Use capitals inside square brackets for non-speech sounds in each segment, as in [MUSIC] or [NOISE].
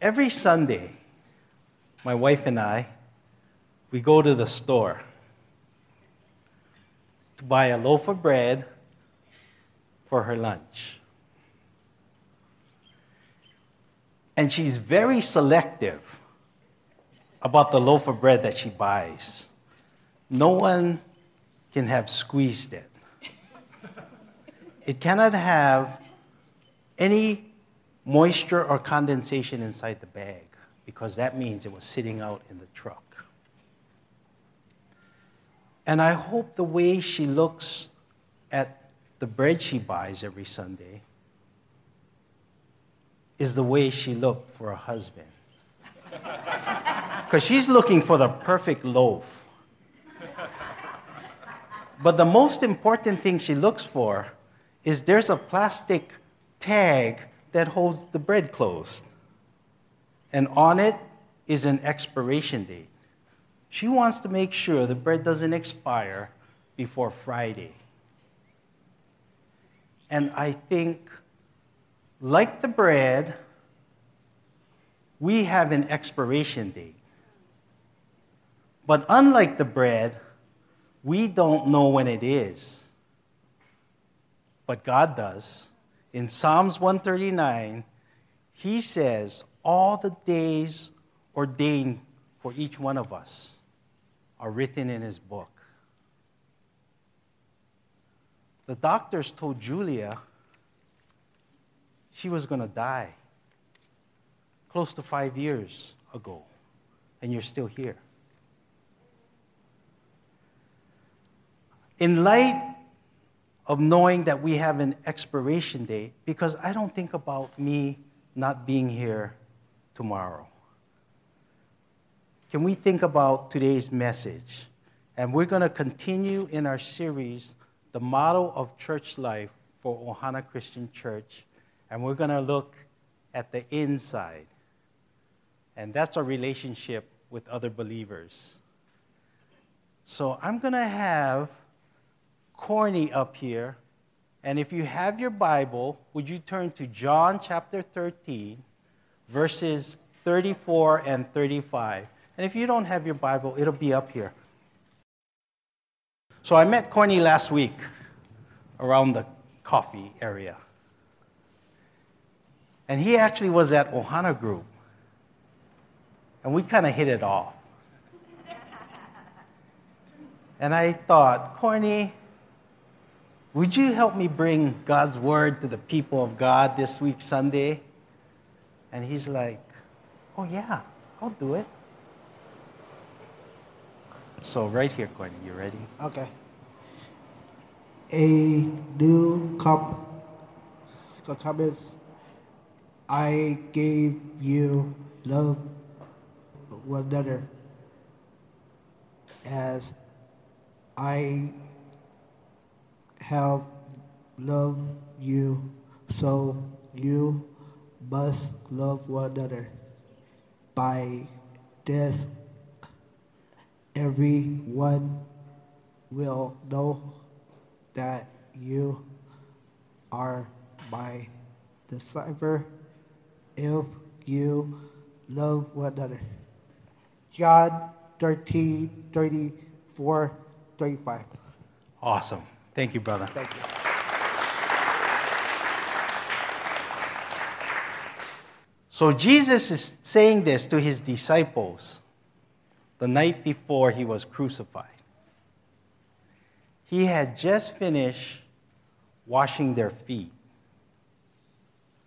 every Sunday, my wife and I, we go to the store to buy a loaf of bread for her lunch. And she's very selective about the loaf of bread that she buys. No one can have squeezed it. It cannot have any moisture or condensation inside the bag because that means it was sitting out in the truck. And I hope the way she looks at the bread she buys every Sunday is the way she looked for a husband. [LAUGHS] Because she's looking for the perfect loaf. But the most important thing she looks for is there's a plastic tag that holds the bread closed. And on it is an expiration date. She wants to make sure the bread doesn't expire before Friday. And I think, like the bread, we have an expiration date. But unlike the bread, we don't know when it is. But God does. In Psalms 139, He says, All the days ordained for each one of us are written in His book. The doctors told Julia she was going to die close to five years ago, and you're still here. In light of knowing that we have an expiration date, because I don't think about me not being here tomorrow. Can we think about today's message? And we're going to continue in our series, The Model of Church Life for Ohana Christian Church. And we're going to look at the inside. And that's our relationship with other believers. So I'm going to have Corny up here. And if you have your Bible, would you turn to John chapter 13, verses 34 and 35? And if you don't have your Bible, it'll be up here. So I met Corny last week around the coffee area. And he actually was at Ohana Group. And we kind of hit it off. [LAUGHS] and I thought, Corny, would you help me bring God's word to the people of God this week, Sunday? And he's like, Oh, yeah, I'll do it. So, right here, Courtney, you ready? Okay. A new cup comments. I gave you love one another as I have loved you, so you must love one another. By this, everyone will know that you are my disciple if you love one another. John 13, 34, 35. Awesome. Thank you, brother. Thank you. So Jesus is saying this to his disciples the night before he was crucified. He had just finished washing their feet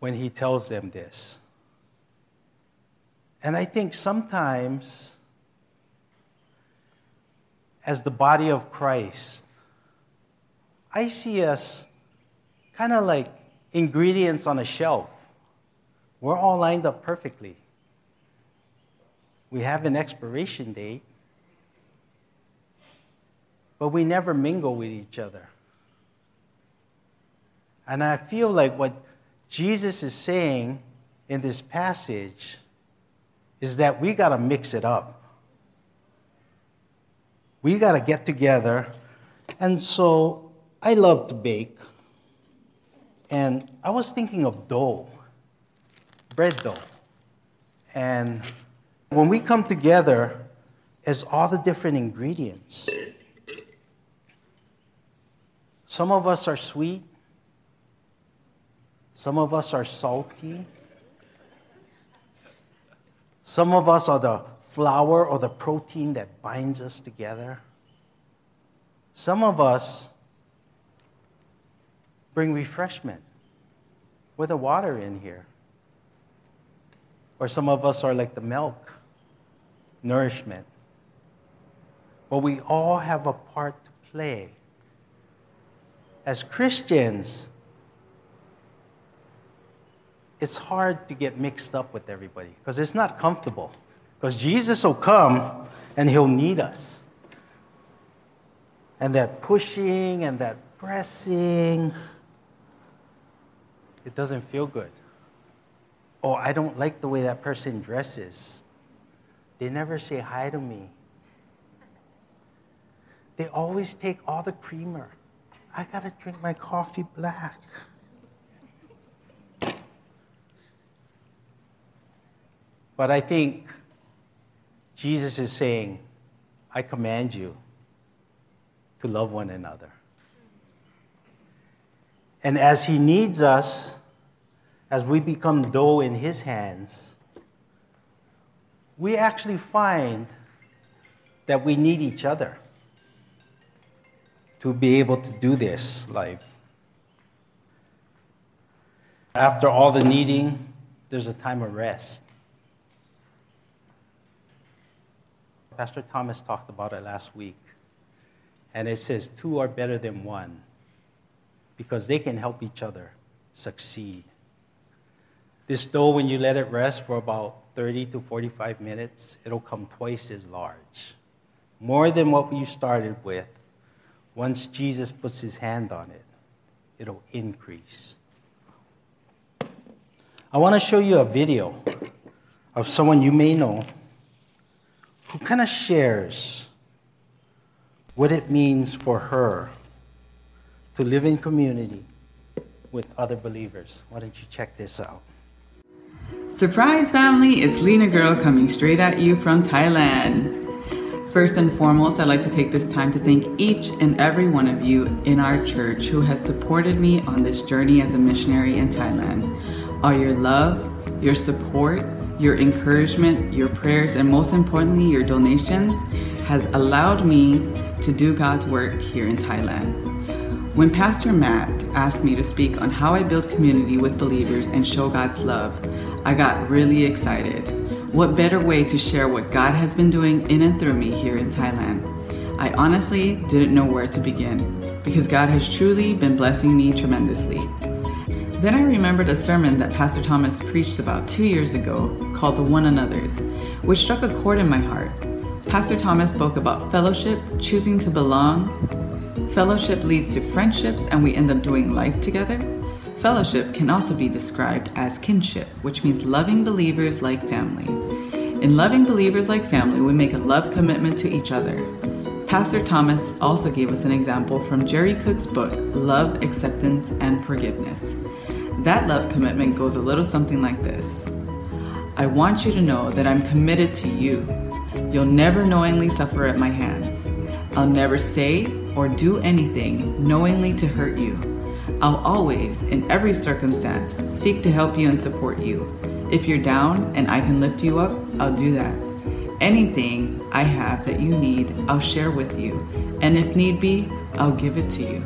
when he tells them this. And I think sometimes, as the body of Christ, I see us kind of like ingredients on a shelf. We're all lined up perfectly. We have an expiration date, but we never mingle with each other. And I feel like what Jesus is saying in this passage is that we got to mix it up. We got to get together. And so I love to bake, and I was thinking of dough, bread dough. And when we come together, as all the different ingredients. Some of us are sweet, some of us are salty, some of us are the flour or the protein that binds us together. Some of us bring refreshment with the water in here. Or some of us are like the milk, nourishment. But we all have a part to play. As Christians, it's hard to get mixed up with everybody because it's not comfortable. Because Jesus will come and he'll knead us. And that pushing and that pressing, it doesn't feel good. Oh, I don't like the way that person dresses. They never say hi to me. They always take all the creamer. I gotta drink my coffee black. But I think Jesus is saying, I command you to love one another. And as He kneads us, as we become dough in His hands, we actually find that we need each other to be able to do this life. After all the kneading, there's a time of rest. Pastor Thomas talked about it last week. And it says, two are better than one because they can help each other succeed. This dough, when you let it rest for about 30 to 45 minutes, it'll come twice as large. More than what you started with. Once Jesus puts his hand on it, it'll increase. I want to show you a video of someone you may know who kind of shares what it means for her to live in community with other believers. Why don't you check this out? Surprise, family! It's Lena Girl coming straight at you from Thailand. First and foremost, I'd like to take this time to thank each and every one of you in our church who has supported me on this journey as a missionary in Thailand. All your love, your support, your encouragement, your prayers, and most importantly, your donations has allowed me to do God's work here in Thailand. When Pastor Matt asked me to speak on how I build community with believers and show God's love, I got really excited. What better way to share what God has been doing in and through me here in Thailand? I honestly didn't know where to begin because God has truly been blessing me tremendously. Then I remembered a sermon that Pastor Thomas preached about two years ago called The One Another's, which struck a chord in my heart. Pastor Thomas spoke about fellowship, choosing to belong. Fellowship leads to friendships, and we end up doing life together. Fellowship can also be described as kinship, which means loving believers like family. In loving believers like family, we make a love commitment to each other. Pastor Thomas also gave us an example from Jerry Cook's book, Love, Acceptance, and Forgiveness. That love commitment goes a little something like this I want you to know that I'm committed to you. You'll never knowingly suffer at my hands. I'll never say or do anything knowingly to hurt you. I'll always, in every circumstance, seek to help you and support you. If you're down and I can lift you up, I'll do that. Anything I have that you need, I'll share with you. And if need be, I'll give it to you.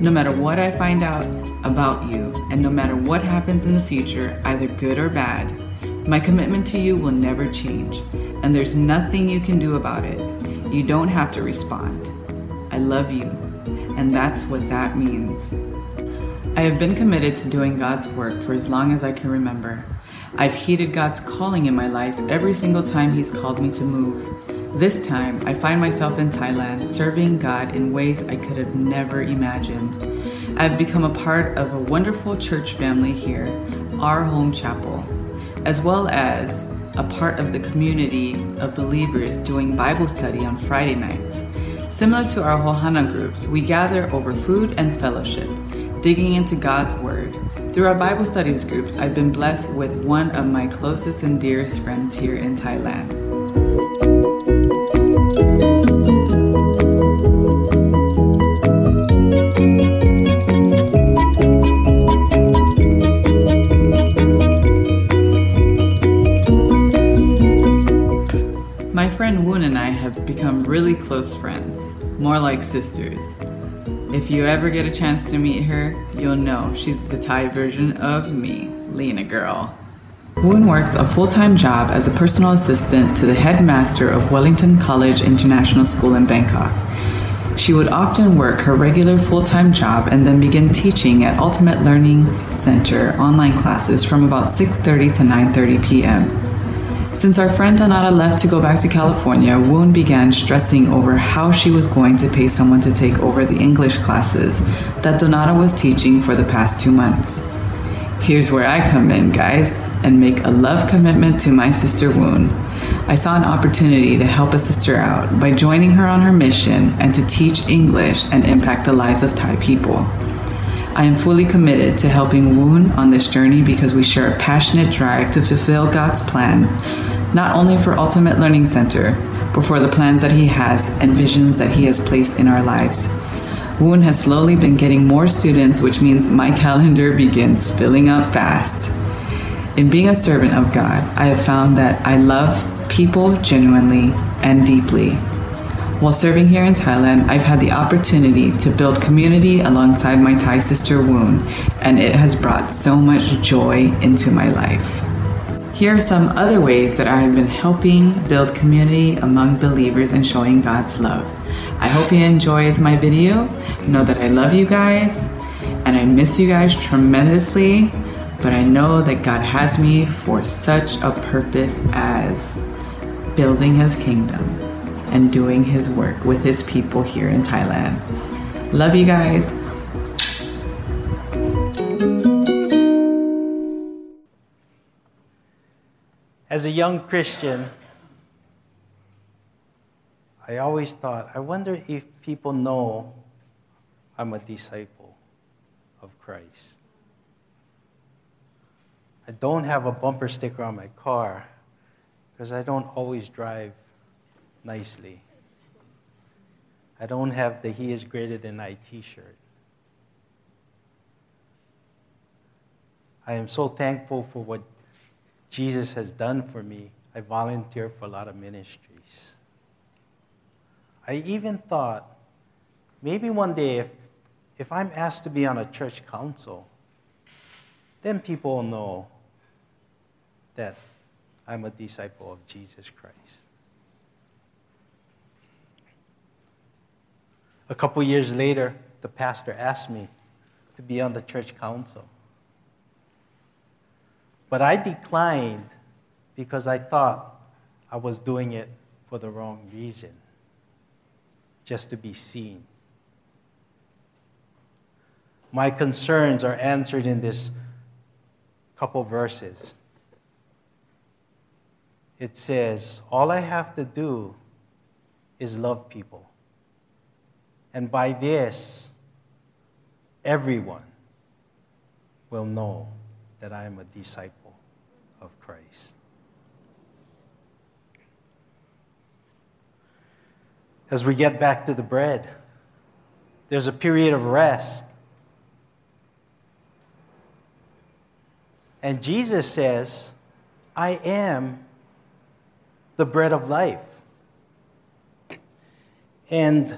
No matter what I find out about you, and no matter what happens in the future, either good or bad, my commitment to you will never change, and there's nothing you can do about it. You don't have to respond. I love you, and that's what that means. I have been committed to doing God's work for as long as I can remember. I've heeded God's calling in my life every single time He's called me to move. This time, I find myself in Thailand serving God in ways I could have never imagined. I've become a part of a wonderful church family here, our home chapel, as well as a part of the community of believers doing Bible study on Friday nights. Similar to our Ohana groups, we gather over food and fellowship. Digging into God's Word. Through our Bible studies group, I've been blessed with one of my closest and dearest friends here in Thailand. My friend Woon and I have become really close friends, more like sisters. If you ever get a chance to meet her, you'll know she's the Thai version of me, Lena Girl. Woon works a full time job as a personal assistant to the headmaster of Wellington College International School in Bangkok. She would often work her regular full time job and then begin teaching at Ultimate Learning Center online classes from about 6:30 to 9:30 p.m. Since our friend Donata left to go back to California, Woon began stressing over how she was going to pay someone to take over the English classes that Donata was teaching for the past two months. Here's where I come in, guys, and make a love commitment to my sister Woon. I saw an opportunity to help a sister out by joining her on her mission and to teach English and impact the lives of Thai people. I am fully committed to helping Woon on this journey because we share a passionate drive to fulfill God's plans, not only for Ultimate Learning Center, but for the plans that He has and visions that He has placed in our lives. Woon has slowly been getting more students, which means my calendar begins filling up fast. In being a servant of God, I have found that I love people genuinely and deeply. While serving here in Thailand, I've had the opportunity to build community alongside my Thai sister Woon, and it has brought so much joy into my life. Here are some other ways that I have been helping build community among believers and showing God's love. I hope you enjoyed my video. Know that I love you guys and I miss you guys tremendously, but I know that God has me for such a purpose as building His kingdom and doing his work with his people here in Thailand. Love you guys. As a young Christian, I always thought, I wonder if people know I'm a disciple of Christ. I don't have a bumper sticker on my car because I don't always drive nicely. I don't have the He is greater than I t shirt. I am so thankful for what Jesus has done for me. I volunteer for a lot of ministries. I even thought maybe one day if, if I'm asked to be on a church council, then people will know that I'm a disciple of Jesus Christ. A couple years later, the pastor asked me to be on the church council. But I declined because I thought I was doing it for the wrong reason, just to be seen. My concerns are answered in this couple verses. It says, All I have to do is love people. And by this, everyone will know that I am a disciple of Christ. As we get back to the bread, there's a period of rest. And Jesus says, I am the bread of life. And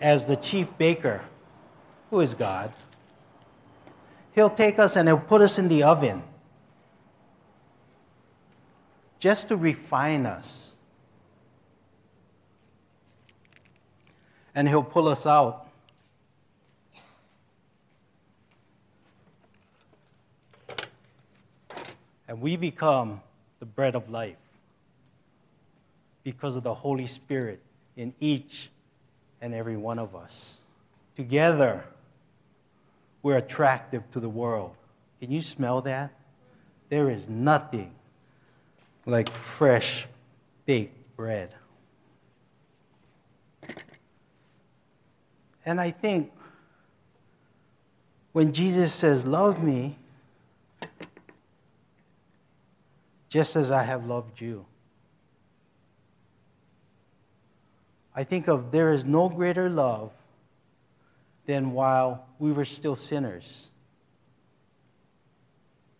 as the chief baker, who is God, he'll take us and he'll put us in the oven just to refine us. And he'll pull us out. And we become the bread of life because of the Holy Spirit in each and every one of us. Together, we're attractive to the world. Can you smell that? There is nothing like fresh baked bread. And I think when Jesus says, Love me, just as I have loved you. I think of there is no greater love than while we were still sinners.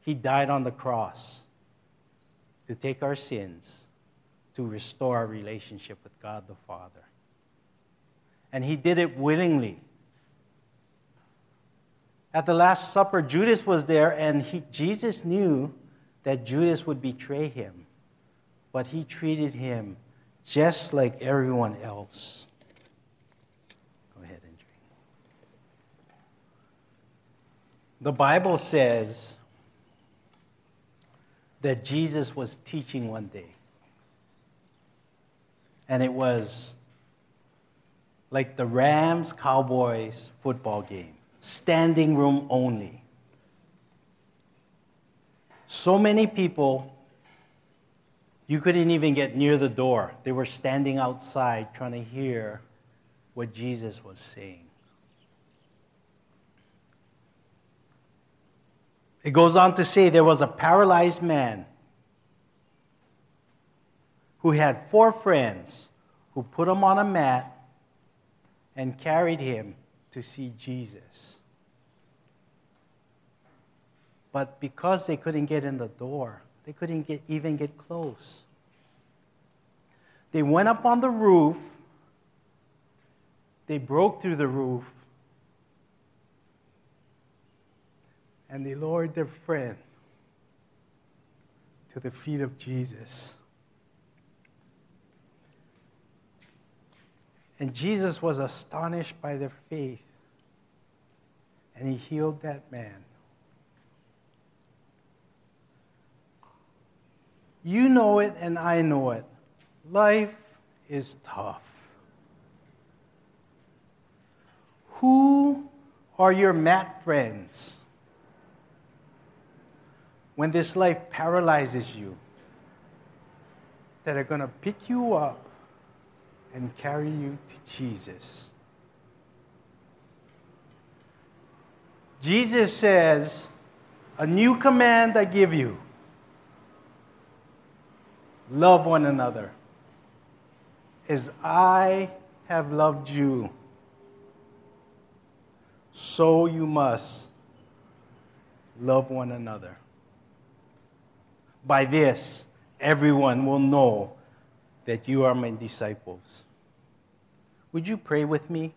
He died on the cross to take our sins, to restore our relationship with God the Father. And he did it willingly. At the Last Supper, Judas was there, and he, Jesus knew that Judas would betray him, but he treated him just like everyone else. Go ahead and drink. The Bible says that Jesus was teaching one day, and it was like the Rams Cowboys football game, standing room only. So many people, you couldn't even get near the door. They were standing outside trying to hear what Jesus was saying. It goes on to say there was a paralyzed man who had four friends who put him on a mat and carried him to see Jesus. But because they couldn't get in the door, they couldn't get, even get close. They went up on the roof, they broke through the roof, and they lowered their friend to the feet of Jesus. And Jesus was astonished by their faith, and he healed that man. You know it, and I know it. Life is tough. Who are your mat friends when this life paralyzes you that are going to pick you up and carry you to Jesus? Jesus says, A new command I give you love one another as I have loved you. So you must love one another. By this, everyone will know that you are my disciples. Would you pray with me?